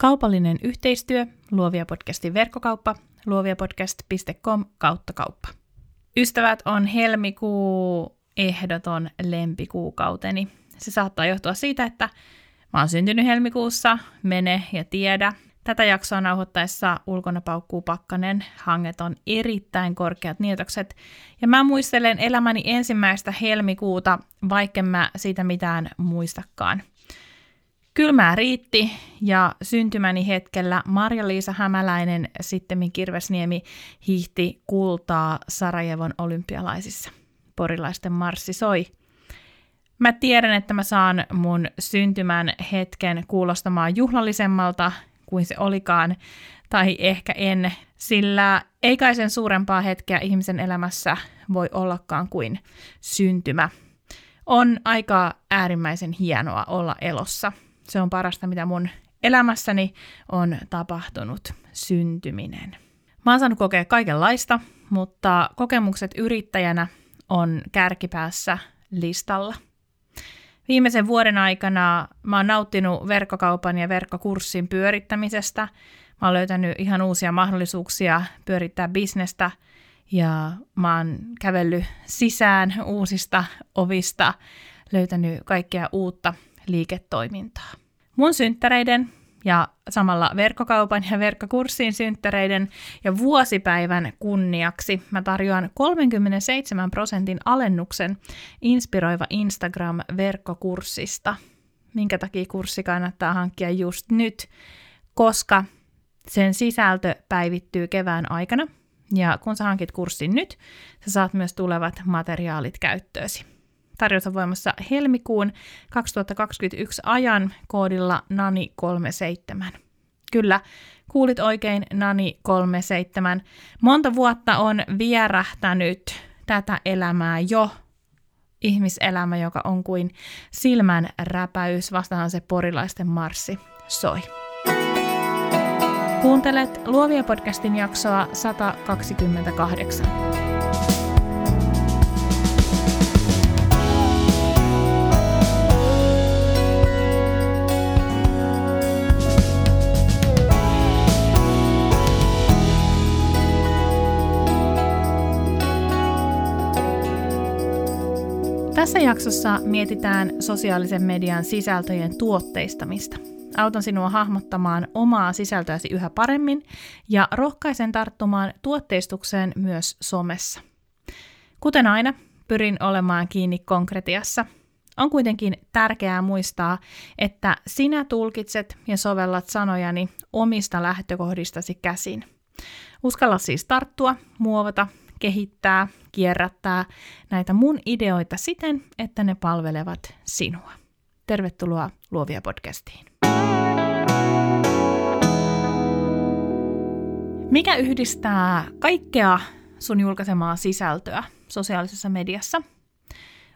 Kaupallinen yhteistyö, Luovia podcastin verkkokauppa, luoviapodcast.com kautta kauppa. Ystävät on helmikuu ehdoton lempikuukauteni. Se saattaa johtua siitä, että mä oon syntynyt helmikuussa, mene ja tiedä. Tätä jaksoa nauhoittaessa ulkona paukkuu pakkanen, hanget on erittäin korkeat nietokset, ja mä muistelen elämäni ensimmäistä helmikuuta, vaikka mä siitä mitään muistakaan. Kylmää riitti ja syntymäni hetkellä Marja-Liisa Hämäläinen, sitten Kirvesniemi, hiihti kultaa Sarajevon olympialaisissa. Porilaisten marssi soi. Mä tiedän, että mä saan mun syntymän hetken kuulostamaan juhlallisemmalta kuin se olikaan, tai ehkä en, sillä ei kai sen suurempaa hetkeä ihmisen elämässä voi ollakaan kuin syntymä. On aika äärimmäisen hienoa olla elossa – se on parasta, mitä mun elämässäni on tapahtunut, syntyminen. Mä oon saanut kokea kaikenlaista, mutta kokemukset yrittäjänä on kärkipäässä listalla. Viimeisen vuoden aikana mä oon nauttinut verkkokaupan ja verkkokurssin pyörittämisestä. Mä oon löytänyt ihan uusia mahdollisuuksia pyörittää bisnestä ja mä oon kävellyt sisään uusista ovista, löytänyt kaikkea uutta liiketoimintaa. Mun synttäreiden ja samalla verkkokaupan ja verkkokurssin synttäreiden ja vuosipäivän kunniaksi mä tarjoan 37 prosentin alennuksen inspiroiva Instagram-verkkokurssista. Minkä takia kurssi kannattaa hankkia just nyt? Koska sen sisältö päivittyy kevään aikana, ja kun sä hankit kurssin nyt, sä saat myös tulevat materiaalit käyttöösi. Tarjous on voimassa helmikuun 2021 ajan koodilla NANI37. Kyllä, kuulit oikein NANI37. Monta vuotta on vierähtänyt tätä elämää jo ihmiselämä, joka on kuin silmän räpäys, vastaan se porilaisten marssi soi. Kuuntelet Luovia podcastin jaksoa 128. Tässä jaksossa mietitään sosiaalisen median sisältöjen tuotteistamista. Autan sinua hahmottamaan omaa sisältöäsi yhä paremmin ja rohkaisen tarttumaan tuotteistukseen myös somessa. Kuten aina, pyrin olemaan kiinni konkretiassa. On kuitenkin tärkeää muistaa, että sinä tulkitset ja sovellat sanojani omista lähtökohdistasi käsin. Uskalla siis tarttua, muovata kehittää, kierrättää näitä mun ideoita siten, että ne palvelevat sinua. Tervetuloa Luovia podcastiin. Mikä yhdistää kaikkea sun julkaisemaa sisältöä sosiaalisessa mediassa?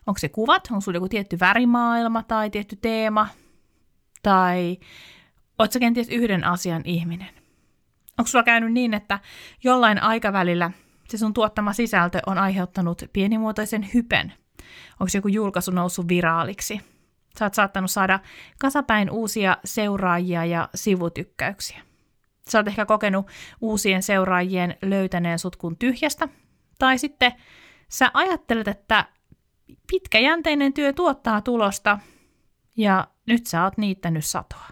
Onko se kuvat? Onko sulla joku tietty värimaailma tai tietty teema? Tai oot sä kenties yhden asian ihminen? Onko sulla käynyt niin, että jollain aikavälillä se sun tuottama sisältö on aiheuttanut pienimuotoisen hypen. Onko joku julkaisu noussut viraaliksi? Sä oot saattanut saada kasapäin uusia seuraajia ja sivutykkäyksiä. Sä oot ehkä kokenut uusien seuraajien löytäneen sut kun tyhjästä. Tai sitten sä ajattelet, että pitkäjänteinen työ tuottaa tulosta ja nyt sä oot niittänyt satoa.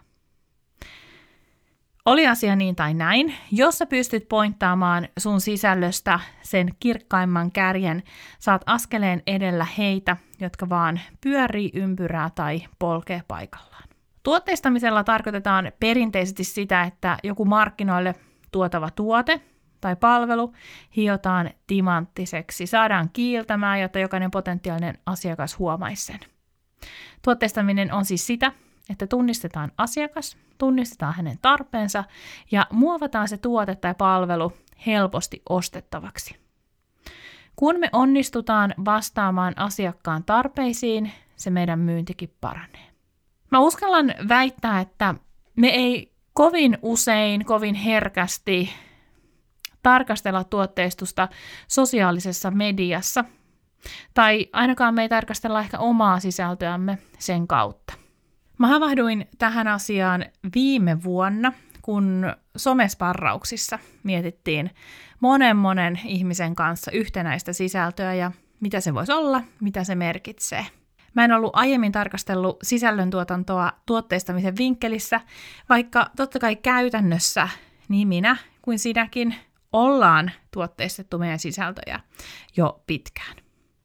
Oli asia niin tai näin, jos sä pystyt pointtaamaan sun sisällöstä sen kirkkaimman kärjen, saat askeleen edellä heitä, jotka vaan pyörii ympyrää tai polkee paikallaan. Tuotteistamisella tarkoitetaan perinteisesti sitä, että joku markkinoille tuotava tuote tai palvelu hiotaan timanttiseksi, saadaan kiiltämään, jotta jokainen potentiaalinen asiakas huomaisi sen. Tuotteistaminen on siis sitä, että tunnistetaan asiakas, tunnistetaan hänen tarpeensa ja muovataan se tuote tai palvelu helposti ostettavaksi. Kun me onnistutaan vastaamaan asiakkaan tarpeisiin, se meidän myyntikin paranee. Mä uskallan väittää, että me ei kovin usein, kovin herkästi tarkastella tuotteistusta sosiaalisessa mediassa, tai ainakaan me ei tarkastella ehkä omaa sisältöämme sen kautta. Mä havahduin tähän asiaan viime vuonna, kun somesparrauksissa mietittiin monen monen ihmisen kanssa yhtenäistä sisältöä ja mitä se voisi olla, mitä se merkitsee. Mä en ollut aiemmin tarkastellut sisällöntuotantoa tuotteistamisen vinkkelissä, vaikka totta kai käytännössä niin minä kuin sinäkin ollaan tuotteistettu meidän sisältöjä jo pitkään.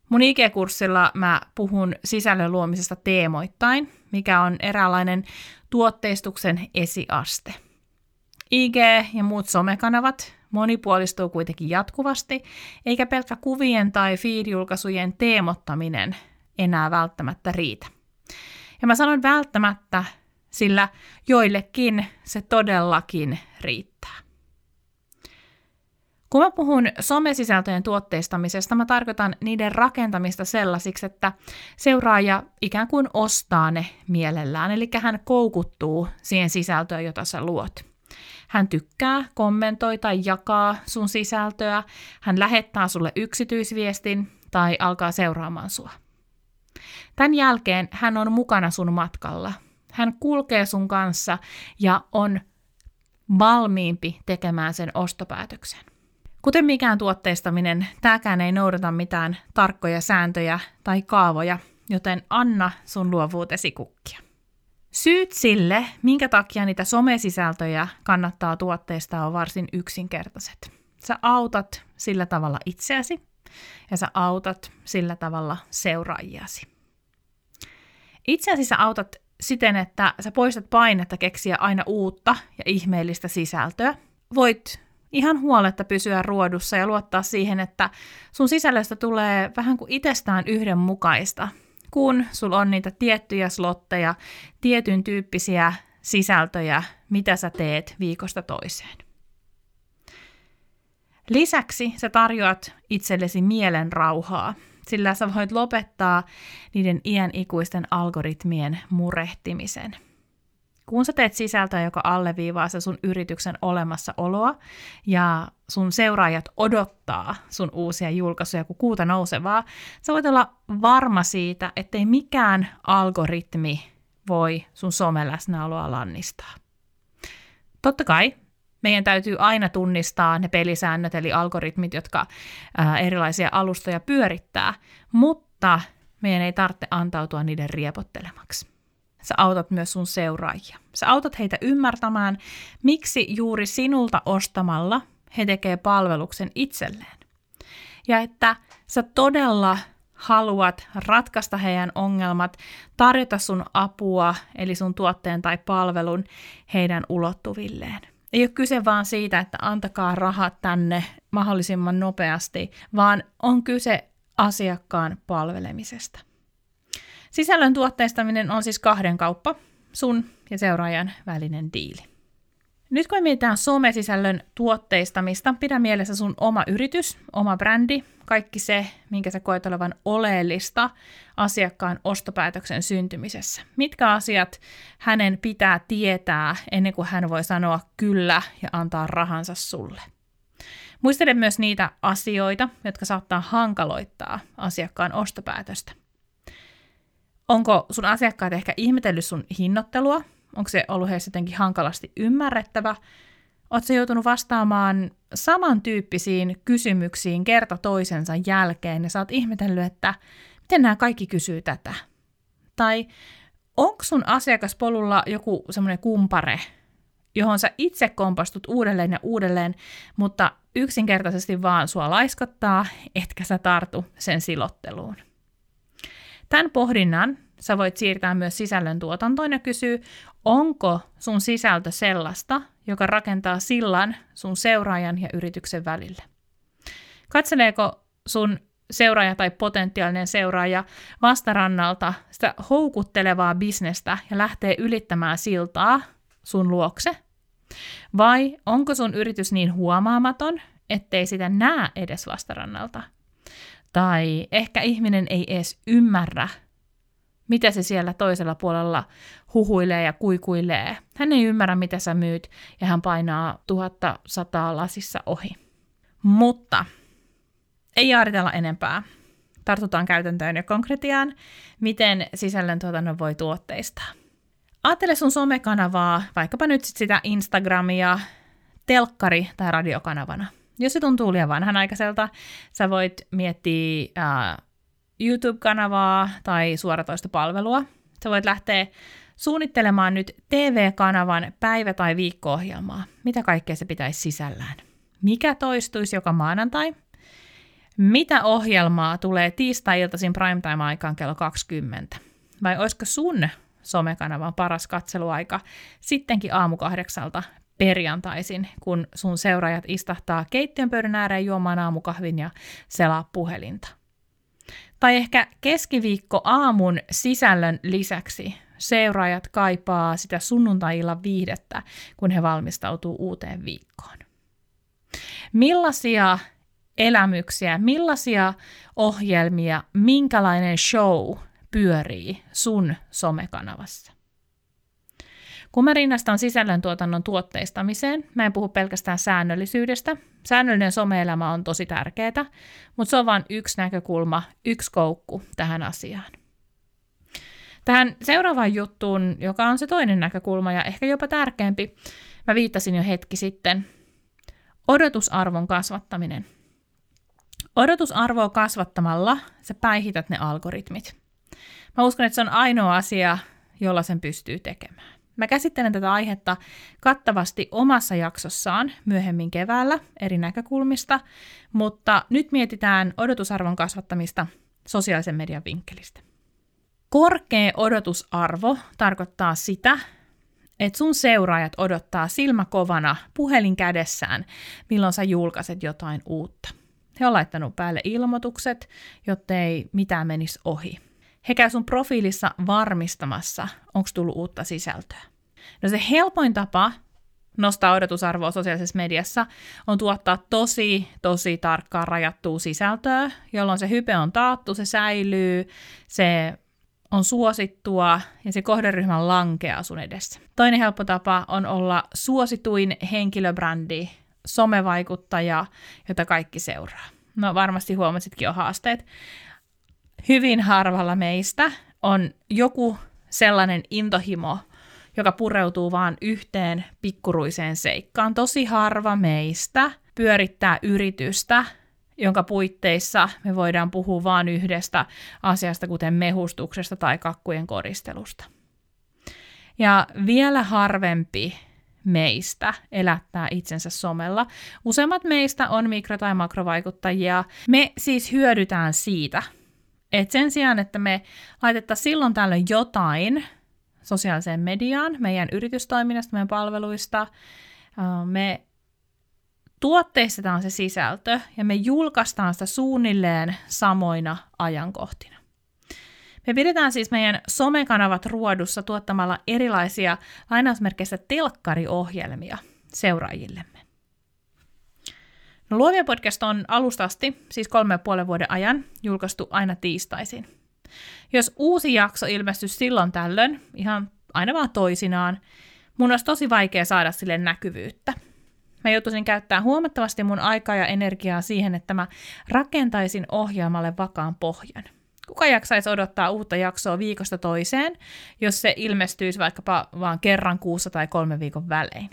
Mun IG-kurssilla mä puhun sisällön luomisesta teemoittain, mikä on eräänlainen tuotteistuksen esiaste. IG ja muut somekanavat monipuolistuu kuitenkin jatkuvasti, eikä pelkkä kuvien tai feed-julkaisujen teemottaminen enää välttämättä riitä. Ja mä sanon välttämättä, sillä joillekin se todellakin riittää. Kun mä puhun somesisältöjen tuotteistamisesta, mä tarkoitan niiden rakentamista sellaisiksi, että seuraaja ikään kuin ostaa ne mielellään, eli hän koukuttuu siihen sisältöön, jota sä luot. Hän tykkää, kommentoi tai jakaa sun sisältöä, hän lähettää sulle yksityisviestin tai alkaa seuraamaan sua. Tämän jälkeen hän on mukana sun matkalla. Hän kulkee sun kanssa ja on valmiimpi tekemään sen ostopäätöksen. Kuten mikään tuotteistaminen, tämäkään ei noudata mitään tarkkoja sääntöjä tai kaavoja, joten anna sun luovuutesi kukkia. Syyt sille, minkä takia niitä somesisältöjä kannattaa tuotteistaa, on varsin yksinkertaiset. Sä autat sillä tavalla itseäsi ja sä autat sillä tavalla seuraajiasi. Itse asiassa autat siten, että sä poistat painetta keksiä aina uutta ja ihmeellistä sisältöä. Voit ihan huoletta pysyä ruodussa ja luottaa siihen, että sun sisällöstä tulee vähän kuin itsestään yhdenmukaista, kun sulla on niitä tiettyjä slotteja, tietyn tyyppisiä sisältöjä, mitä sä teet viikosta toiseen. Lisäksi sä tarjoat itsellesi mielen rauhaa, sillä sä voit lopettaa niiden iän ikuisten algoritmien murehtimisen – kun sä teet sisältöä, joka alleviivaa se sun yrityksen olemassaoloa ja sun seuraajat odottaa sun uusia julkaisuja kuin kuuta nousevaa, sä voit olla varma siitä, ettei mikään algoritmi voi sun someläsnäoloa lannistaa. Totta kai meidän täytyy aina tunnistaa ne pelisäännöt, eli algoritmit, jotka ää, erilaisia alustoja pyörittää, mutta meidän ei tarvitse antautua niiden riepottelemaksi sä autat myös sun seuraajia. Sä autat heitä ymmärtämään, miksi juuri sinulta ostamalla he tekee palveluksen itselleen. Ja että sä todella haluat ratkaista heidän ongelmat, tarjota sun apua, eli sun tuotteen tai palvelun heidän ulottuvilleen. Ei ole kyse vaan siitä, että antakaa rahat tänne mahdollisimman nopeasti, vaan on kyse asiakkaan palvelemisesta. Sisällön tuotteistaminen on siis kahden kauppa, sun ja seuraajan välinen diili. Nyt kun mietitään somesisällön tuotteistamista, pidä mielessä sun oma yritys, oma brändi, kaikki se, minkä sä koet olevan oleellista asiakkaan ostopäätöksen syntymisessä. Mitkä asiat hänen pitää tietää ennen kuin hän voi sanoa kyllä ja antaa rahansa sulle. Muistele myös niitä asioita, jotka saattaa hankaloittaa asiakkaan ostopäätöstä. Onko sun asiakkaat ehkä ihmetellyt sun hinnoittelua? Onko se ollut heissä jotenkin hankalasti ymmärrettävä? Oletko joutunut vastaamaan samantyyppisiin kysymyksiin kerta toisensa jälkeen ja sä oot ihmetellyt, että miten nämä kaikki kysyy tätä? Tai onko sun asiakaspolulla joku semmoinen kumpare, johon sä itse kompastut uudelleen ja uudelleen, mutta yksinkertaisesti vaan sua laiskottaa, etkä sä tartu sen silotteluun. Tämän pohdinnan sä voit siirtää myös sisällön tuotantoon ja kysyä, onko sun sisältö sellaista, joka rakentaa sillan sun seuraajan ja yrityksen välille. Katseleeko sun seuraaja tai potentiaalinen seuraaja vastarannalta sitä houkuttelevaa bisnestä ja lähtee ylittämään siltaa sun luokse? Vai onko sun yritys niin huomaamaton, ettei sitä näe edes vastarannalta? Tai ehkä ihminen ei edes ymmärrä, mitä se siellä toisella puolella huhuilee ja kuikuilee. Hän ei ymmärrä, mitä sä myyt, ja hän painaa tuhatta sataa lasissa ohi. Mutta ei jaaritella enempää. Tartutaan käytäntöön ja konkretiaan, miten sisällöntuotannon voi tuotteistaa. Ajattele sun somekanavaa, vaikkapa nyt sit sitä Instagramia, telkkari- tai radiokanavana. Jos se tuntuu liian vanhanaikaiselta, sä voit miettiä ää, YouTube-kanavaa tai suoratoista palvelua. Sä voit lähteä suunnittelemaan nyt TV-kanavan päivä- tai viikko-ohjelmaa. Mitä kaikkea se pitäisi sisällään? Mikä toistuisi joka maanantai? Mitä ohjelmaa tulee tiistai-iltaisin primetime-aikaan kello 20? Vai olisiko sun somekanavan paras katseluaika sittenkin aamu kahdeksalta perjantaisin, kun sun seuraajat istahtaa keittiön pöydän ääreen juomaan aamukahvin ja selaa puhelinta? Tai ehkä keskiviikko aamun sisällön lisäksi seuraajat kaipaa sitä sunnuntai viihdettä, kun he valmistautuu uuteen viikkoon. Millaisia elämyksiä, millaisia ohjelmia, minkälainen show pyörii sun somekanavassa? Kun mä rinnastan sisällöntuotannon tuotteistamiseen, mä en puhu pelkästään säännöllisyydestä. Säännöllinen some-elämä on tosi tärkeää, mutta se on vain yksi näkökulma, yksi koukku tähän asiaan. Tähän seuraavaan juttuun, joka on se toinen näkökulma ja ehkä jopa tärkeämpi, mä viittasin jo hetki sitten, odotusarvon kasvattaminen. Odotusarvoa kasvattamalla sä päihität ne algoritmit. Mä uskon, että se on ainoa asia, jolla sen pystyy tekemään. Mä käsittelen tätä aihetta kattavasti omassa jaksossaan myöhemmin keväällä eri näkökulmista, mutta nyt mietitään odotusarvon kasvattamista sosiaalisen median vinkkelistä. Korkea odotusarvo tarkoittaa sitä, että sun seuraajat odottaa silmäkovana puhelin kädessään, milloin sä julkaiset jotain uutta. He on laittanut päälle ilmoitukset, jottei mitään menisi ohi. He käy sun profiilissa varmistamassa, onko tullut uutta sisältöä. No se helpoin tapa nostaa odotusarvoa sosiaalisessa mediassa on tuottaa tosi, tosi tarkkaan rajattua sisältöä, jolloin se hype on taattu, se säilyy, se on suosittua ja se kohderyhmän lankeaa sun edessä. Toinen helppo tapa on olla suosituin henkilöbrändi, somevaikuttaja, jota kaikki seuraa. No varmasti huomasitkin jo haasteet. Hyvin harvalla meistä on joku sellainen intohimo, joka pureutuu vain yhteen pikkuruiseen seikkaan. Tosi harva meistä pyörittää yritystä, jonka puitteissa me voidaan puhua vain yhdestä asiasta, kuten mehustuksesta tai kakkujen koristelusta. Ja vielä harvempi meistä elättää itsensä somella. Useimmat meistä on mikro- tai makrovaikuttajia. Me siis hyödytään siitä, että sen sijaan, että me laitettaisiin silloin tällöin jotain sosiaaliseen mediaan, meidän yritystoiminnasta, meidän palveluista, me tuotteistetaan se sisältö ja me julkaistaan sitä suunnilleen samoina ajankohtina. Me pidetään siis meidän somekanavat ruodussa tuottamalla erilaisia lainausmerkeissä telkkariohjelmia seuraajillemme. No, Luovia podcast on alusta asti, siis kolme ja puolen vuoden ajan, julkaistu aina tiistaisin. Jos uusi jakso ilmestyy silloin tällöin, ihan aina vaan toisinaan, mun olisi tosi vaikea saada sille näkyvyyttä – Mä joutuisin käyttää huomattavasti mun aikaa ja energiaa siihen, että mä rakentaisin ohjelmalle vakaan pohjan. Kuka jaksaisi odottaa uutta jaksoa viikosta toiseen, jos se ilmestyisi vaikkapa vaan kerran kuussa tai kolme viikon välein?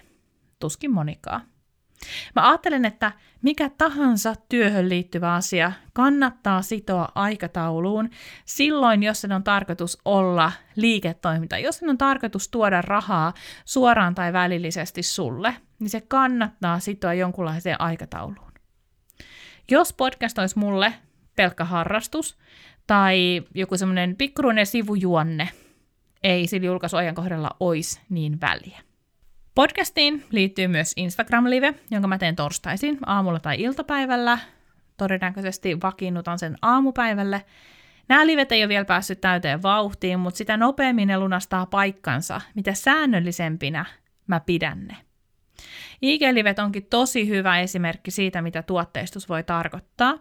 Tuskin monikaa. Mä ajattelen, että mikä tahansa työhön liittyvä asia kannattaa sitoa aikatauluun silloin, jos sen on tarkoitus olla liiketoiminta, jos sen on tarkoitus tuoda rahaa suoraan tai välillisesti sulle, niin se kannattaa sitoa jonkunlaiseen aikatauluun. Jos podcast olisi mulle pelkkä harrastus tai joku semmoinen pikkuruinen sivujuonne, ei sillä julkaisuajan kohdalla olisi niin väliä. Podcastiin liittyy myös Instagram-live, jonka mä teen torstaisin aamulla tai iltapäivällä. Todennäköisesti vakiinnutan sen aamupäivälle. Nämä livet ei ole vielä päässyt täyteen vauhtiin, mutta sitä nopeammin ne lunastaa paikkansa, mitä säännöllisempinä mä pidän ne. IG-livet onkin tosi hyvä esimerkki siitä, mitä tuotteistus voi tarkoittaa.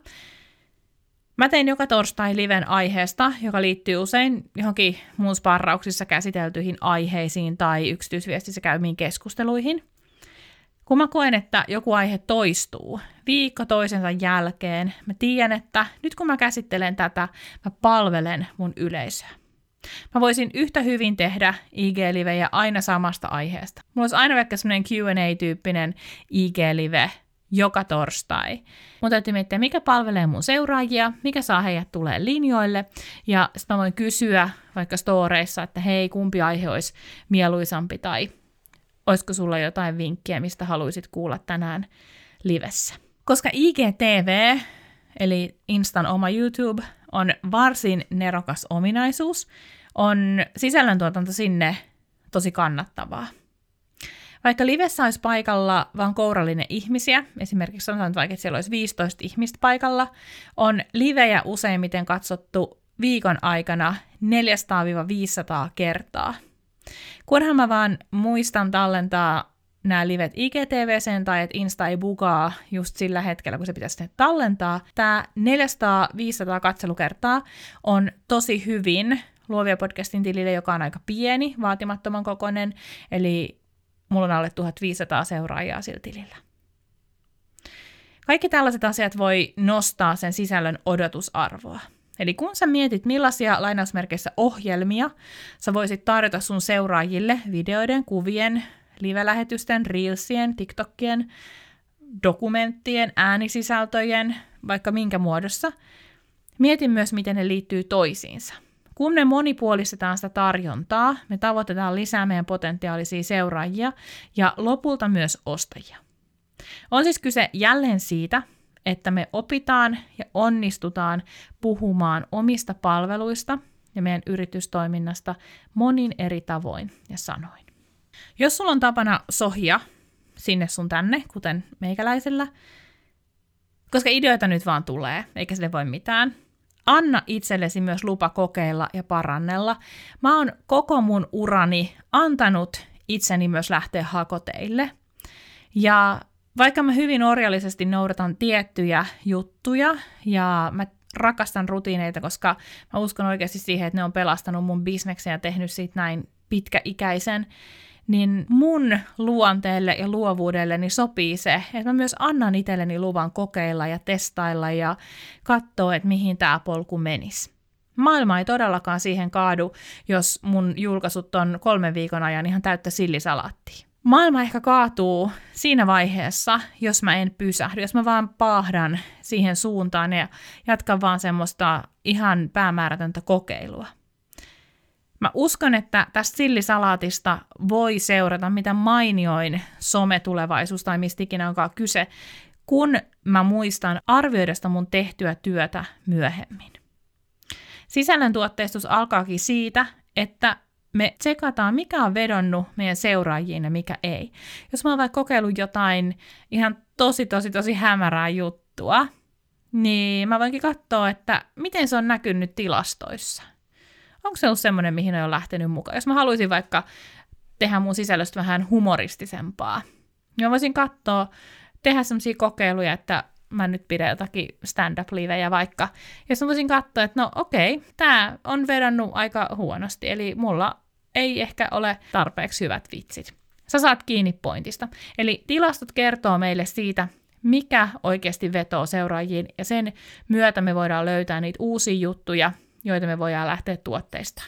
Mä tein joka torstai liven aiheesta, joka liittyy usein johonkin muun sparrauksissa käsiteltyihin aiheisiin tai yksityisviestissä käymiin keskusteluihin. Kun mä koen, että joku aihe toistuu viikko toisensa jälkeen, mä tiedän, että nyt kun mä käsittelen tätä, mä palvelen mun yleisöä. Mä voisin yhtä hyvin tehdä IG-livejä aina samasta aiheesta. Mulla olisi aina vaikka semmoinen Q&A-tyyppinen IG-live joka torstai. Mun täytyy miettiä, mikä palvelee mun seuraajia, mikä saa heidät tulee linjoille, ja sitten mä voin kysyä vaikka storeissa, että hei, kumpi aihe olisi mieluisampi, tai olisiko sulla jotain vinkkiä, mistä haluaisit kuulla tänään livessä. Koska IGTV, eli Instan oma YouTube, on varsin nerokas ominaisuus, on sisällöntuotanto sinne tosi kannattavaa. Vaikka livessä olisi paikalla vain kourallinen ihmisiä, esimerkiksi sanotaan että vaikka, että siellä olisi 15 ihmistä paikalla, on livejä useimmiten katsottu viikon aikana 400-500 kertaa. Kunhan mä vaan muistan tallentaa nämä livet IGTVseen tai että Insta ei bugaa just sillä hetkellä, kun se pitäisi tallentaa. Tämä 400-500 katselukertaa on tosi hyvin Luovia podcastin tilille, joka on aika pieni, vaatimattoman kokoinen, eli mulla on alle 1500 seuraajaa sillä tilillä. Kaikki tällaiset asiat voi nostaa sen sisällön odotusarvoa. Eli kun sä mietit, millaisia lainausmerkeissä ohjelmia sä voisit tarjota sun seuraajille videoiden, kuvien, live-lähetysten, reelsien, TikTokien, dokumenttien, äänisisältöjen, vaikka minkä muodossa, mietin myös, miten ne liittyy toisiinsa. Kun me monipuolistetaan sitä tarjontaa, me tavoitetaan lisää meidän potentiaalisia seuraajia ja lopulta myös ostajia. On siis kyse jälleen siitä, että me opitaan ja onnistutaan puhumaan omista palveluista ja meidän yritystoiminnasta monin eri tavoin ja sanoin. Jos sulla on tapana sohia sinne sun tänne, kuten meikäläisellä, koska ideoita nyt vaan tulee, eikä sille voi mitään, anna itsellesi myös lupa kokeilla ja parannella. Mä oon koko mun urani antanut itseni myös lähteä hakoteille. Ja vaikka mä hyvin orjallisesti noudatan tiettyjä juttuja ja mä rakastan rutiineita, koska mä uskon oikeasti siihen, että ne on pelastanut mun bisneksen ja tehnyt siitä näin pitkäikäisen, niin mun luonteelle ja luovuudelle niin sopii se, että mä myös annan itselleni luvan kokeilla ja testailla ja katsoa, että mihin tämä polku menisi. Maailma ei todellakaan siihen kaadu, jos mun julkaisut on kolmen viikon ajan ihan täyttä sillisalaattia. Maailma ehkä kaatuu siinä vaiheessa, jos mä en pysähdy, jos mä vaan paahdan siihen suuntaan ja jatkan vaan semmoista ihan päämäärätöntä kokeilua. Mä uskon, että tästä sillisalaatista voi seurata mitä mainioin sometulevaisuus tai mistä ikinä onkaan kyse, kun mä muistan arvioida sitä mun tehtyä työtä myöhemmin. Sisällöntuotteistus alkaakin siitä, että me tsekataan, mikä on vedonnut meidän seuraajiin ja mikä ei. Jos mä oon vaikka kokeillut jotain ihan tosi, tosi, tosi hämärää juttua, niin mä voinkin katsoa, että miten se on näkynyt tilastoissa onko se ollut semmoinen, mihin on lähtenyt mukaan. Jos mä haluaisin vaikka tehdä mun sisällöstä vähän humoristisempaa, niin mä voisin katsoa, tehdä semmoisia kokeiluja, että mä nyt pidän jotakin stand-up-livejä vaikka. Ja mä voisin katsoa, että no okei, okay, tämä on vedannut aika huonosti, eli mulla ei ehkä ole tarpeeksi hyvät vitsit. Sä saat kiinni pointista. Eli tilastot kertoo meille siitä, mikä oikeasti vetoo seuraajiin, ja sen myötä me voidaan löytää niitä uusia juttuja, joita me voidaan lähteä tuotteista.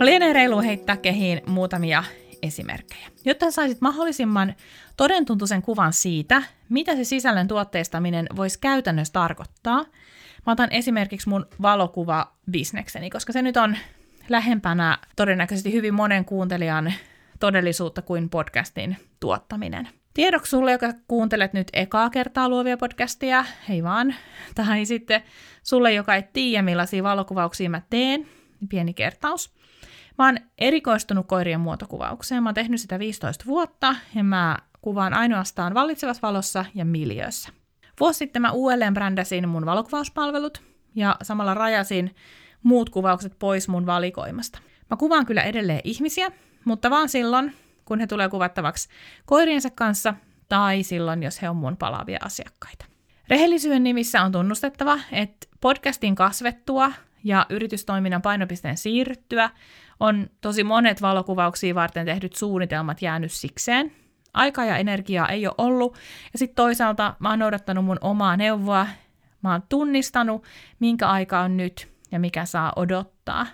No lienee reilu heittää kehiin muutamia esimerkkejä. Jotta saisit mahdollisimman todentuntuisen kuvan siitä, mitä se sisällön tuotteistaminen voisi käytännössä tarkoittaa, mä otan esimerkiksi mun valokuva-bisnekseni, koska se nyt on lähempänä todennäköisesti hyvin monen kuuntelijan todellisuutta kuin podcastin tuottaminen. Tiedoksi sulle, joka kuuntelet nyt ekaa kertaa luovia podcastia, hei vaan. Tai sitten sulle, joka ei tiedä, millaisia valokuvauksia mä teen, pieni kertaus. Mä oon erikoistunut koirien muotokuvaukseen. Mä oon tehnyt sitä 15 vuotta ja mä kuvaan ainoastaan vallitsevassa valossa ja miljöössä. Vuosi sitten mä uudelleen brändäsin mun valokuvauspalvelut ja samalla rajasin muut kuvaukset pois mun valikoimasta. Mä kuvaan kyllä edelleen ihmisiä, mutta vaan silloin, kun he tulee kuvattavaksi koiriensa kanssa tai silloin, jos he on mun palaavia asiakkaita. Rehellisyyden nimissä on tunnustettava, että podcastin kasvettua ja yritystoiminnan painopisteen siirryttyä on tosi monet valokuvauksia varten tehdyt suunnitelmat jäänyt sikseen. Aikaa ja energiaa ei ole ollut, ja sitten toisaalta mä oon noudattanut mun omaa neuvoa. Mä oon tunnistanut, minkä aika on nyt ja mikä saa odottaa.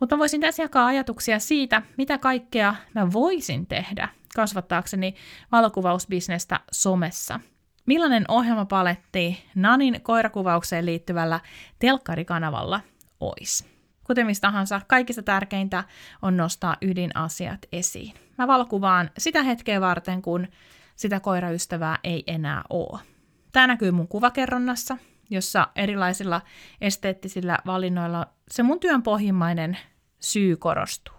Mutta mä voisin tässä jakaa ajatuksia siitä, mitä kaikkea mä voisin tehdä kasvattaakseni valokuvausbisnestä somessa. Millainen ohjelmapaletti Nanin koirakuvaukseen liittyvällä telkkarikanavalla olisi? Kuten mistä tahansa, kaikista tärkeintä on nostaa ydinasiat esiin. Mä valokuvaan sitä hetkeä varten, kun sitä koiraystävää ei enää ole. Tämä näkyy mun kuvakerronnassa, jossa erilaisilla esteettisillä valinnoilla se mun työn pohjimmainen syy korostuu.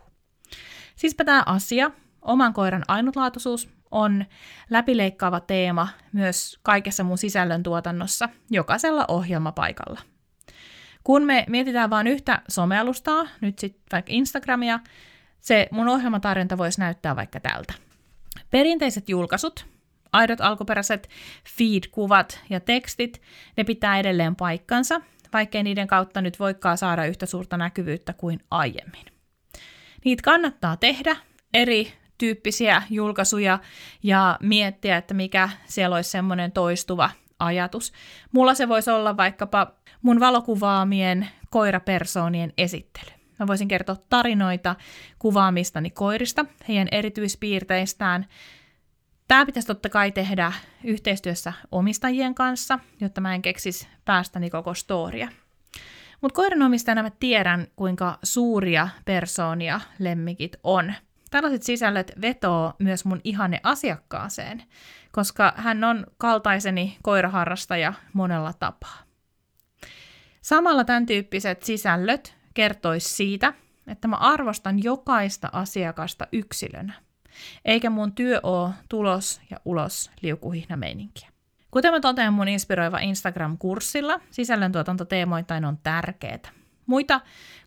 Siispä tämä asia, oman koiran ainutlaatuisuus, on läpileikkaava teema myös kaikessa mun sisällön tuotannossa, jokaisella ohjelmapaikalla. Kun me mietitään vain yhtä somealustaa, nyt sitten vaikka Instagramia, se mun ohjelmatarjonta voisi näyttää vaikka tältä. Perinteiset julkaisut, aidot alkuperäiset feed-kuvat ja tekstit, ne pitää edelleen paikkansa, vaikkei niiden kautta nyt voikaan saada yhtä suurta näkyvyyttä kuin aiemmin. Niitä kannattaa tehdä, eri tyyppisiä julkaisuja ja miettiä, että mikä siellä olisi semmoinen toistuva ajatus. Mulla se voisi olla vaikkapa mun valokuvaamien koirapersoonien esittely. Mä voisin kertoa tarinoita kuvaamistani koirista, heidän erityispiirteistään. Tämä pitäisi totta kai tehdä yhteistyössä omistajien kanssa, jotta mä en keksis päästäni koko storia. Mutta koiranomistajana mä tiedän, kuinka suuria persoonia lemmikit on. Tällaiset sisällöt vetoo myös mun ihanne asiakkaaseen, koska hän on kaltaiseni koiraharrastaja monella tapaa. Samalla tämän tyyppiset sisällöt kertois siitä, että mä arvostan jokaista asiakasta yksilönä, eikä mun työ ole tulos ja ulos liukuhihna meininkiä. Kuten mä totean mun inspiroiva Instagram-kurssilla, sisällöntuotantoteemoittain on tärkeää. Muita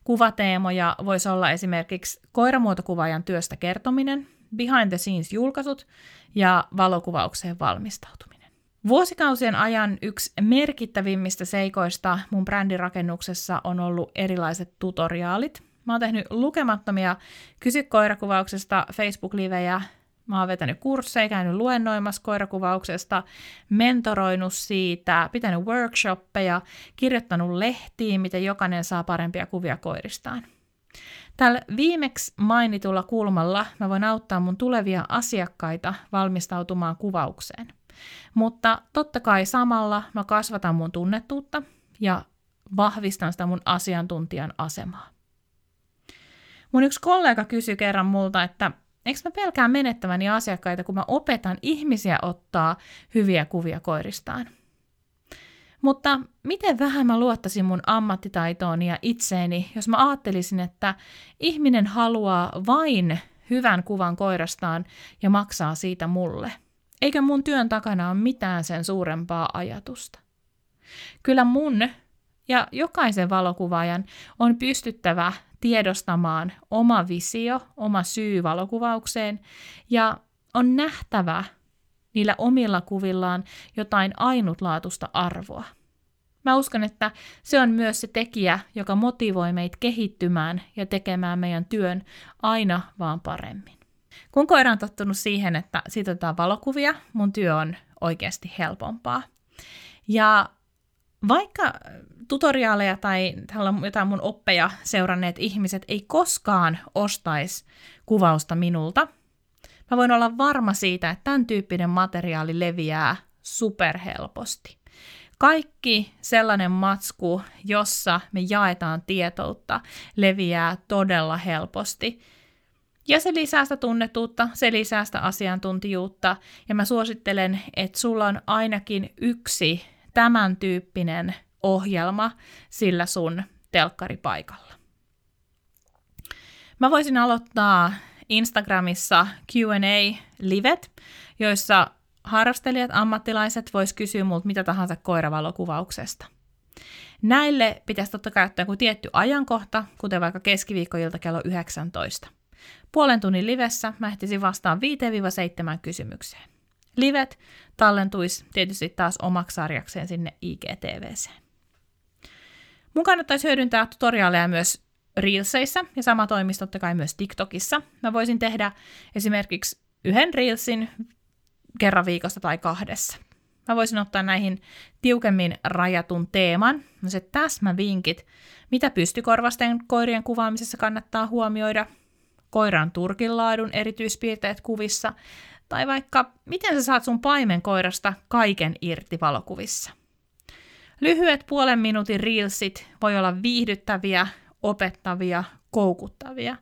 kuvateemoja voisi olla esimerkiksi koiramuotokuvaajan työstä kertominen, behind the scenes julkaisut ja valokuvaukseen valmistautuminen. Vuosikausien ajan yksi merkittävimmistä seikoista mun brändirakennuksessa on ollut erilaiset tutoriaalit. Mä oon tehnyt lukemattomia kysy koirakuvauksesta Facebook-livejä, Mä oon vetänyt kursseja, käynyt luennoimassa koirakuvauksesta, mentoroinut siitä, pitänyt workshoppeja, kirjoittanut lehtiin, miten jokainen saa parempia kuvia koiristaan. Tällä viimeksi mainitulla kulmalla mä voin auttaa mun tulevia asiakkaita valmistautumaan kuvaukseen. Mutta totta kai samalla mä kasvatan mun tunnettuutta ja vahvistan sitä mun asiantuntijan asemaa. Mun yksi kollega kysyi kerran multa, että eikö mä pelkään menettäväni asiakkaita, kun mä opetan ihmisiä ottaa hyviä kuvia koiristaan? Mutta miten vähän mä luottaisin mun ammattitaitoon ja itseeni, jos mä ajattelisin, että ihminen haluaa vain hyvän kuvan koirastaan ja maksaa siitä mulle. Eikö mun työn takana ole mitään sen suurempaa ajatusta? Kyllä mun ja jokaisen valokuvaajan on pystyttävä tiedostamaan oma visio, oma syy valokuvaukseen ja on nähtävä niillä omilla kuvillaan jotain ainutlaatuista arvoa. Mä uskon, että se on myös se tekijä, joka motivoi meitä kehittymään ja tekemään meidän työn aina vaan paremmin. Kun koira on tottunut siihen, että siitä otetaan valokuvia, mun työ on oikeasti helpompaa. Ja vaikka tutoriaaleja tai jotain mun oppeja seuranneet ihmiset ei koskaan ostaisi kuvausta minulta, mä voin olla varma siitä, että tämän tyyppinen materiaali leviää superhelposti. Kaikki sellainen matsku, jossa me jaetaan tietoutta, leviää todella helposti. Ja se lisää sitä tunnetuutta, se lisää sitä asiantuntijuutta, ja mä suosittelen, että sulla on ainakin yksi tämän tyyppinen ohjelma sillä sun telkkaripaikalla. Mä voisin aloittaa Instagramissa Q&A-livet, joissa harrastelijat, ammattilaiset vois kysyä multa mitä tahansa koiravalokuvauksesta. Näille pitäisi totta kai ottaa tietty ajankohta, kuten vaikka keskiviikkoilta kello 19. Puolen tunnin livessä mä ehtisin vastaan 5-7 kysymykseen. Livet tallentuisi tietysti taas omaksi sarjakseen sinne IGTVseen. Mun kannattaisi hyödyntää tutoriaaleja myös Reelseissä ja sama toimisi totta kai myös TikTokissa. Mä voisin tehdä esimerkiksi yhden Reelsin kerran viikossa tai kahdessa. mä voisin ottaa näihin tiukemmin rajatun teeman, no se täsmävinkit, mitä pystykorvasten koirien kuvaamisessa kannattaa huomioida, koiran turkinlaadun erityispiirteet kuvissa, tai vaikka miten sä saat sun paimenkoirasta kaiken irti valokuvissa. Lyhyet puolen minuutin reelsit voi olla viihdyttäviä, opettavia, koukuttavia.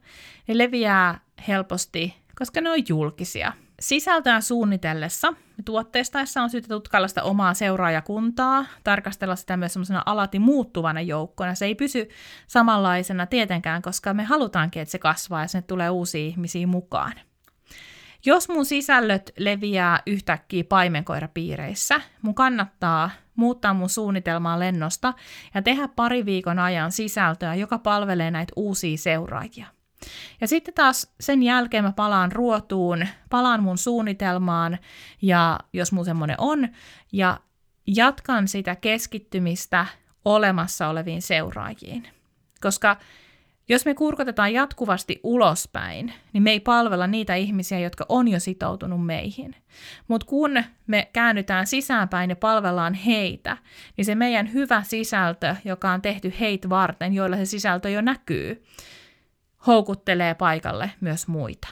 Ne leviää helposti, koska ne on julkisia. Sisältöä suunnitellessa tuotteistaessa on syytä tutkailla sitä omaa seuraajakuntaa, tarkastella sitä myös semmoisena alati muuttuvana joukkona. Se ei pysy samanlaisena tietenkään, koska me halutaankin, että se kasvaa ja sinne tulee uusia ihmisiä mukaan. Jos mun sisällöt leviää yhtäkkiä paimenkoirapiireissä, mun kannattaa muuttaa mun suunnitelmaa lennosta ja tehdä pari viikon ajan sisältöä, joka palvelee näitä uusia seuraajia. Ja sitten taas sen jälkeen mä palaan ruotuun, palaan mun suunnitelmaan, ja jos mun semmoinen on, ja jatkan sitä keskittymistä olemassa oleviin seuraajiin. Koska jos me kurkotetaan jatkuvasti ulospäin, niin me ei palvella niitä ihmisiä, jotka on jo sitoutunut meihin. Mutta kun me käännytään sisäänpäin ja palvellaan heitä, niin se meidän hyvä sisältö, joka on tehty heitä varten, joilla se sisältö jo näkyy, houkuttelee paikalle myös muita.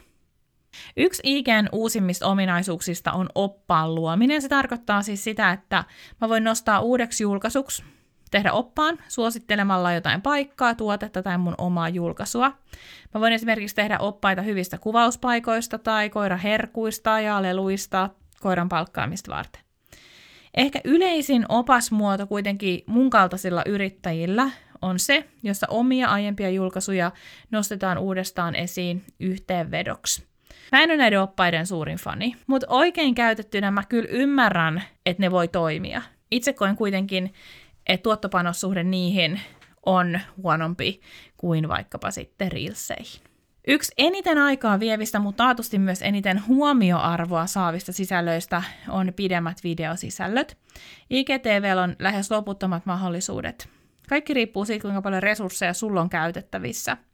Yksi IGN uusimmista ominaisuuksista on oppaan luominen. Se tarkoittaa siis sitä, että mä voin nostaa uudeksi julkaisuksi tehdä oppaan suosittelemalla jotain paikkaa, tuotetta tai mun omaa julkaisua. Mä voin esimerkiksi tehdä oppaita hyvistä kuvauspaikoista tai koiraherkuista ja leluista koiran palkkaamista varten. Ehkä yleisin opasmuoto kuitenkin mun kaltaisilla yrittäjillä on se, jossa omia aiempia julkaisuja nostetaan uudestaan esiin yhteenvedoksi. Mä en ole näiden oppaiden suurin fani, mutta oikein käytettynä mä kyllä ymmärrän, että ne voi toimia. Itse koen kuitenkin, että tuottopanossuhde niihin on huonompi kuin vaikkapa sitten Reelseihin. Yksi eniten aikaa vievistä, mutta taatusti myös eniten huomioarvoa saavista sisällöistä on pidemmät videosisällöt. IGTV on lähes loputtomat mahdollisuudet. Kaikki riippuu siitä, kuinka paljon resursseja sulla on käytettävissä –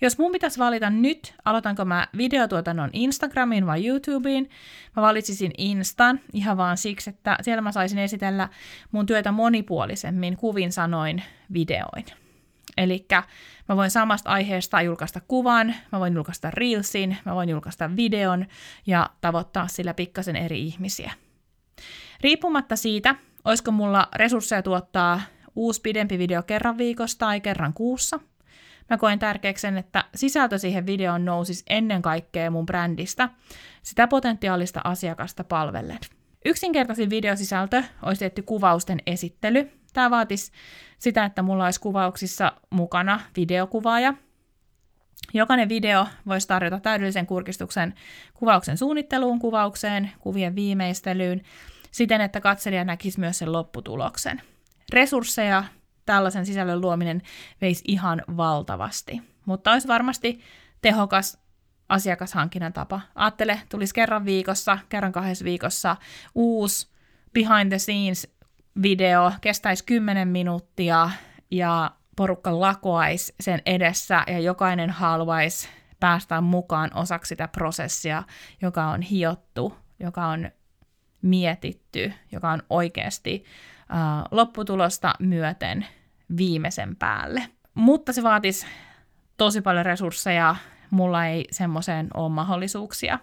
jos mun pitäisi valita nyt, aloitanko mä videotuotannon Instagramiin vai YouTubeen, mä valitsisin Instan ihan vaan siksi, että siellä mä saisin esitellä mun työtä monipuolisemmin kuvin sanoin videoin. Eli mä voin samasta aiheesta julkaista kuvan, mä voin julkaista reelsin, mä voin julkaista videon ja tavoittaa sillä pikkasen eri ihmisiä. Riippumatta siitä, olisiko mulla resursseja tuottaa uusi pidempi video kerran viikossa tai kerran kuussa, Mä koen tärkeäksi sen, että sisältö siihen videoon nousisi ennen kaikkea mun brändistä, sitä potentiaalista asiakasta palvellen. Yksinkertaisin videosisältö olisi tietty kuvausten esittely. Tämä vaatisi sitä, että mulla olisi kuvauksissa mukana videokuvaaja. Jokainen video voisi tarjota täydellisen kurkistuksen kuvauksen suunnitteluun, kuvaukseen, kuvien viimeistelyyn, siten, että katselija näkisi myös sen lopputuloksen. Resursseja tällaisen sisällön luominen veisi ihan valtavasti. Mutta olisi varmasti tehokas asiakashankinnan tapa. Ajattele, tulisi kerran viikossa, kerran kahdessa viikossa uusi behind the scenes video, kestäisi 10 minuuttia ja porukka lakoaisi sen edessä ja jokainen haluaisi päästä mukaan osaksi sitä prosessia, joka on hiottu, joka on mietitty, joka on oikeasti lopputulosta myöten viimeisen päälle. Mutta se vaatisi tosi paljon resursseja, mulla ei semmoiseen ole mahdollisuuksia.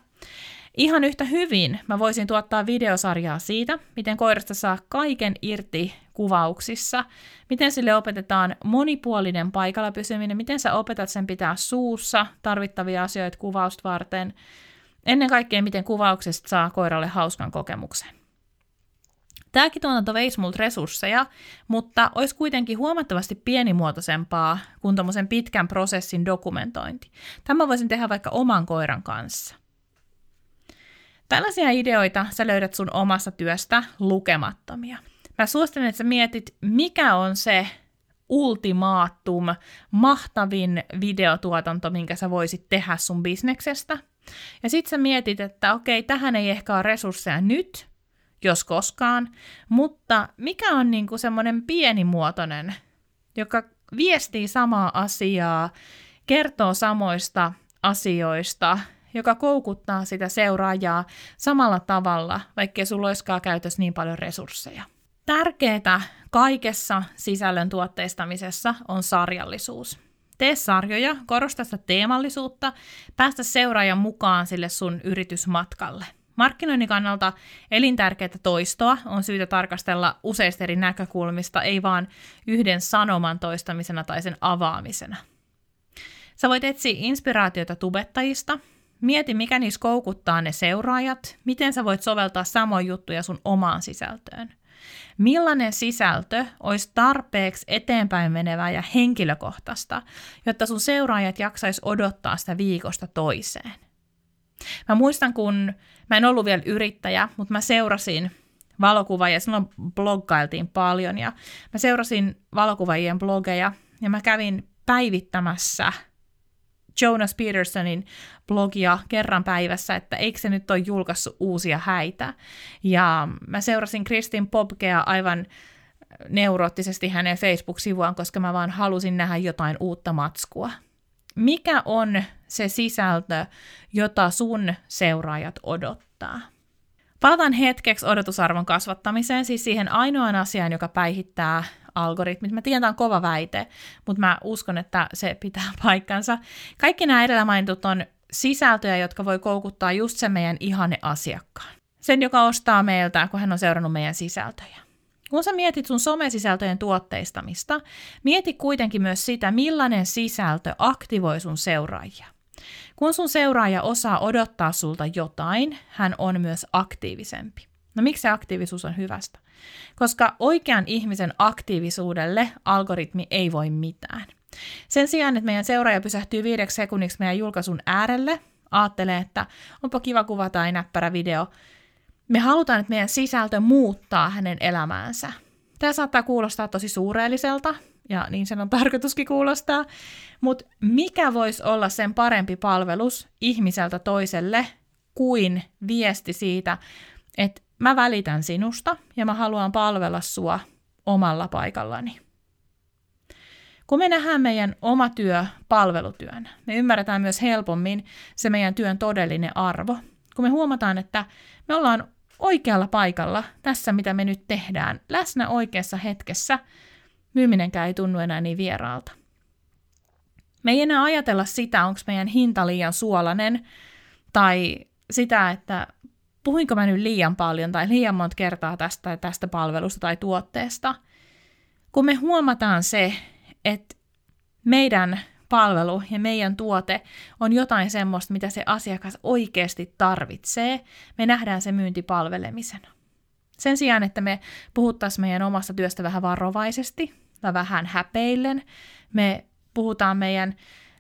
Ihan yhtä hyvin mä voisin tuottaa videosarjaa siitä, miten koirasta saa kaiken irti kuvauksissa, miten sille opetetaan monipuolinen paikalla pysyminen, miten sä opetat sen pitää suussa tarvittavia asioita kuvausta varten, ennen kaikkea miten kuvauksesta saa koiralle hauskan kokemuksen. Tämäkin tuotanto veisi multa resursseja, mutta olisi kuitenkin huomattavasti pienimuotoisempaa kuin tuommoisen pitkän prosessin dokumentointi. Tämä voisin tehdä vaikka oman koiran kanssa. Tällaisia ideoita sä löydät sun omassa työstä lukemattomia. Mä suosittelen, että sä mietit, mikä on se ultimaatum, mahtavin videotuotanto, minkä sä voisit tehdä sun bisneksestä. Ja sit sä mietit, että okei, tähän ei ehkä ole resursseja nyt, jos koskaan, mutta mikä on niin kuin semmoinen pienimuotoinen, joka viestii samaa asiaa, kertoo samoista asioista joka koukuttaa sitä seuraajaa samalla tavalla, vaikkei sulla olisikaan käytössä niin paljon resursseja. Tärkeää kaikessa sisällön tuotteistamisessa on sarjallisuus. Tee sarjoja, korosta sitä teemallisuutta, päästä seuraajan mukaan sille sun yritysmatkalle. Markkinoinnin kannalta elintärkeää toistoa on syytä tarkastella useista eri näkökulmista, ei vaan yhden sanoman toistamisena tai sen avaamisena. Sä voit etsiä inspiraatiota tubettajista, mieti mikä niissä koukuttaa ne seuraajat, miten sä voit soveltaa samoja juttuja sun omaan sisältöön. Millainen sisältö olisi tarpeeksi eteenpäin menevää ja henkilökohtaista, jotta sun seuraajat jaksais odottaa sitä viikosta toiseen. Mä muistan, kun mä en ollut vielä yrittäjä, mutta mä seurasin valokuvaajia, silloin bloggailtiin paljon, ja mä seurasin valokuvaajien blogeja, ja mä kävin päivittämässä Jonas Petersonin blogia kerran päivässä, että eikö se nyt ole julkaissut uusia häitä. Ja mä seurasin Kristin Popkea aivan neuroottisesti hänen Facebook-sivuaan, koska mä vaan halusin nähdä jotain uutta matskua. Mikä on se sisältö, jota sun seuraajat odottaa? Palataan hetkeksi odotusarvon kasvattamiseen, siis siihen ainoaan asiaan, joka päihittää algoritmit. Mä tiedän, tämä on kova väite, mutta mä uskon, että se pitää paikkansa. Kaikki nämä edellä mainitut on sisältöjä, jotka voi koukuttaa just sen meidän ihanne asiakkaan. Sen, joka ostaa meiltä, kun hän on seurannut meidän sisältöjä. Kun sä mietit sun somesisältöjen tuotteistamista, mieti kuitenkin myös sitä, millainen sisältö aktivoi sun seuraajia. Kun sun seuraaja osaa odottaa sulta jotain, hän on myös aktiivisempi. No miksi se aktiivisuus on hyvästä? Koska oikean ihmisen aktiivisuudelle algoritmi ei voi mitään. Sen sijaan, että meidän seuraaja pysähtyy viideksi sekunniksi meidän julkaisun äärelle, ajattelee, että onpa kiva kuva tai näppärä video, me halutaan, että meidän sisältö muuttaa hänen elämäänsä. Tämä saattaa kuulostaa tosi suureelliselta, ja niin sen on tarkoituskin kuulostaa, mutta mikä voisi olla sen parempi palvelus ihmiseltä toiselle kuin viesti siitä, että mä välitän sinusta ja mä haluan palvella sua omalla paikallani. Kun me nähdään meidän oma työ palvelutyönä, me ymmärretään myös helpommin se meidän työn todellinen arvo. Kun me huomataan, että me ollaan oikealla paikalla tässä, mitä me nyt tehdään, läsnä oikeassa hetkessä, myyminenkään ei tunnu enää niin vieraalta. Me ei enää ajatella sitä, onko meidän hinta liian suolainen, tai sitä, että puhuinko mä nyt liian paljon tai liian monta kertaa tästä, tästä palvelusta tai tuotteesta. Kun me huomataan se, että meidän palvelu ja meidän tuote on jotain semmoista, mitä se asiakas oikeasti tarvitsee, me nähdään se myynti palvelemisena. Sen sijaan, että me puhuttaisiin meidän omasta työstä vähän varovaisesti tai vähän häpeillen, me puhutaan meidän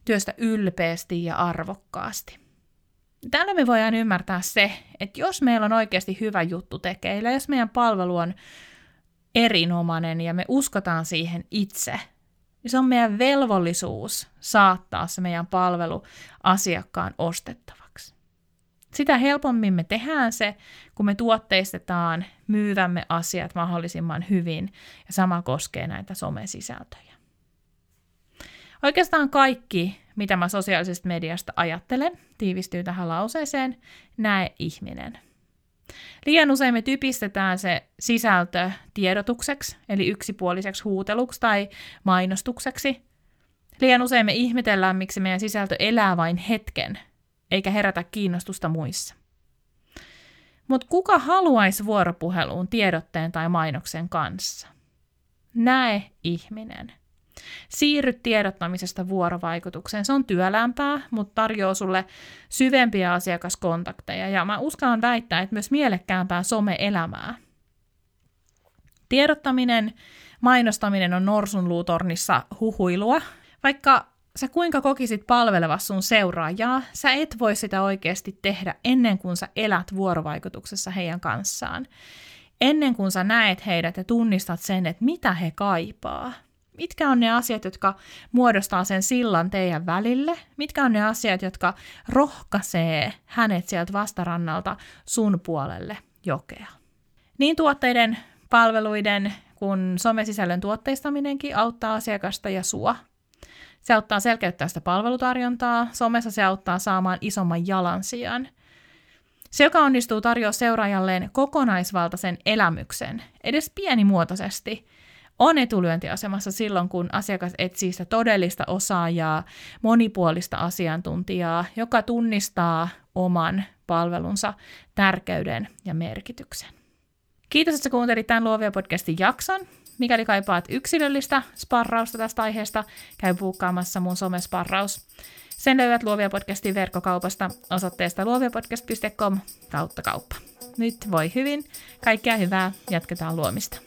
työstä ylpeästi ja arvokkaasti. Tällä me voidaan ymmärtää se, että jos meillä on oikeasti hyvä juttu tekeillä, jos meidän palvelu on erinomainen ja me uskotaan siihen itse, niin se on meidän velvollisuus saattaa se meidän palvelu asiakkaan ostettavaksi. Sitä helpommin me tehdään se, kun me tuotteistetaan myyvämme asiat mahdollisimman hyvin, ja sama koskee näitä somesisältöjä. Oikeastaan kaikki, mitä mä sosiaalisesta mediasta ajattelen, tiivistyy tähän lauseeseen, näe ihminen. Liian usein me typistetään se sisältö tiedotukseksi, eli yksipuoliseksi huuteluksi tai mainostukseksi. Liian usein me ihmetellään, miksi meidän sisältö elää vain hetken, eikä herätä kiinnostusta muissa. Mutta kuka haluaisi vuoropuheluun tiedotteen tai mainoksen kanssa? Näe ihminen. Siirry tiedottamisesta vuorovaikutukseen. Se on työlämpää, mutta tarjoaa sulle syvempiä asiakaskontakteja ja mä uskallan väittää, että myös mielekkäämpää some-elämää. Tiedottaminen, mainostaminen on norsunluutornissa huhuilua. Vaikka sä kuinka kokisit palveleva sun seuraajaa, sä et voi sitä oikeasti tehdä ennen kuin sä elät vuorovaikutuksessa heidän kanssaan. Ennen kuin sä näet heidät ja tunnistat sen, että mitä he kaipaa – mitkä on ne asiat, jotka muodostaa sen sillan teidän välille, mitkä on ne asiat, jotka rohkaisee hänet sieltä vastarannalta sun puolelle jokea. Niin tuotteiden, palveluiden kuin somesisällön tuotteistaminenkin auttaa asiakasta ja sua. Se auttaa selkeyttää sitä palvelutarjontaa, somessa se auttaa saamaan isomman jalansijan. Se, joka onnistuu tarjoaa seuraajalleen kokonaisvaltaisen elämyksen, edes pienimuotoisesti, on etulyöntiasemassa silloin, kun asiakas etsii sitä todellista osaajaa, monipuolista asiantuntijaa, joka tunnistaa oman palvelunsa tärkeyden ja merkityksen. Kiitos, että kuuntelit tämän Luovia podcastin jakson. Mikäli kaipaat yksilöllistä sparrausta tästä aiheesta, käy puukkaamassa mun somesparraus. Sen löydät Luovia podcastin verkkokaupasta osoitteesta luoviapodcast.com kautta kauppa. Nyt voi hyvin, kaikkea hyvää, jatketaan luomista.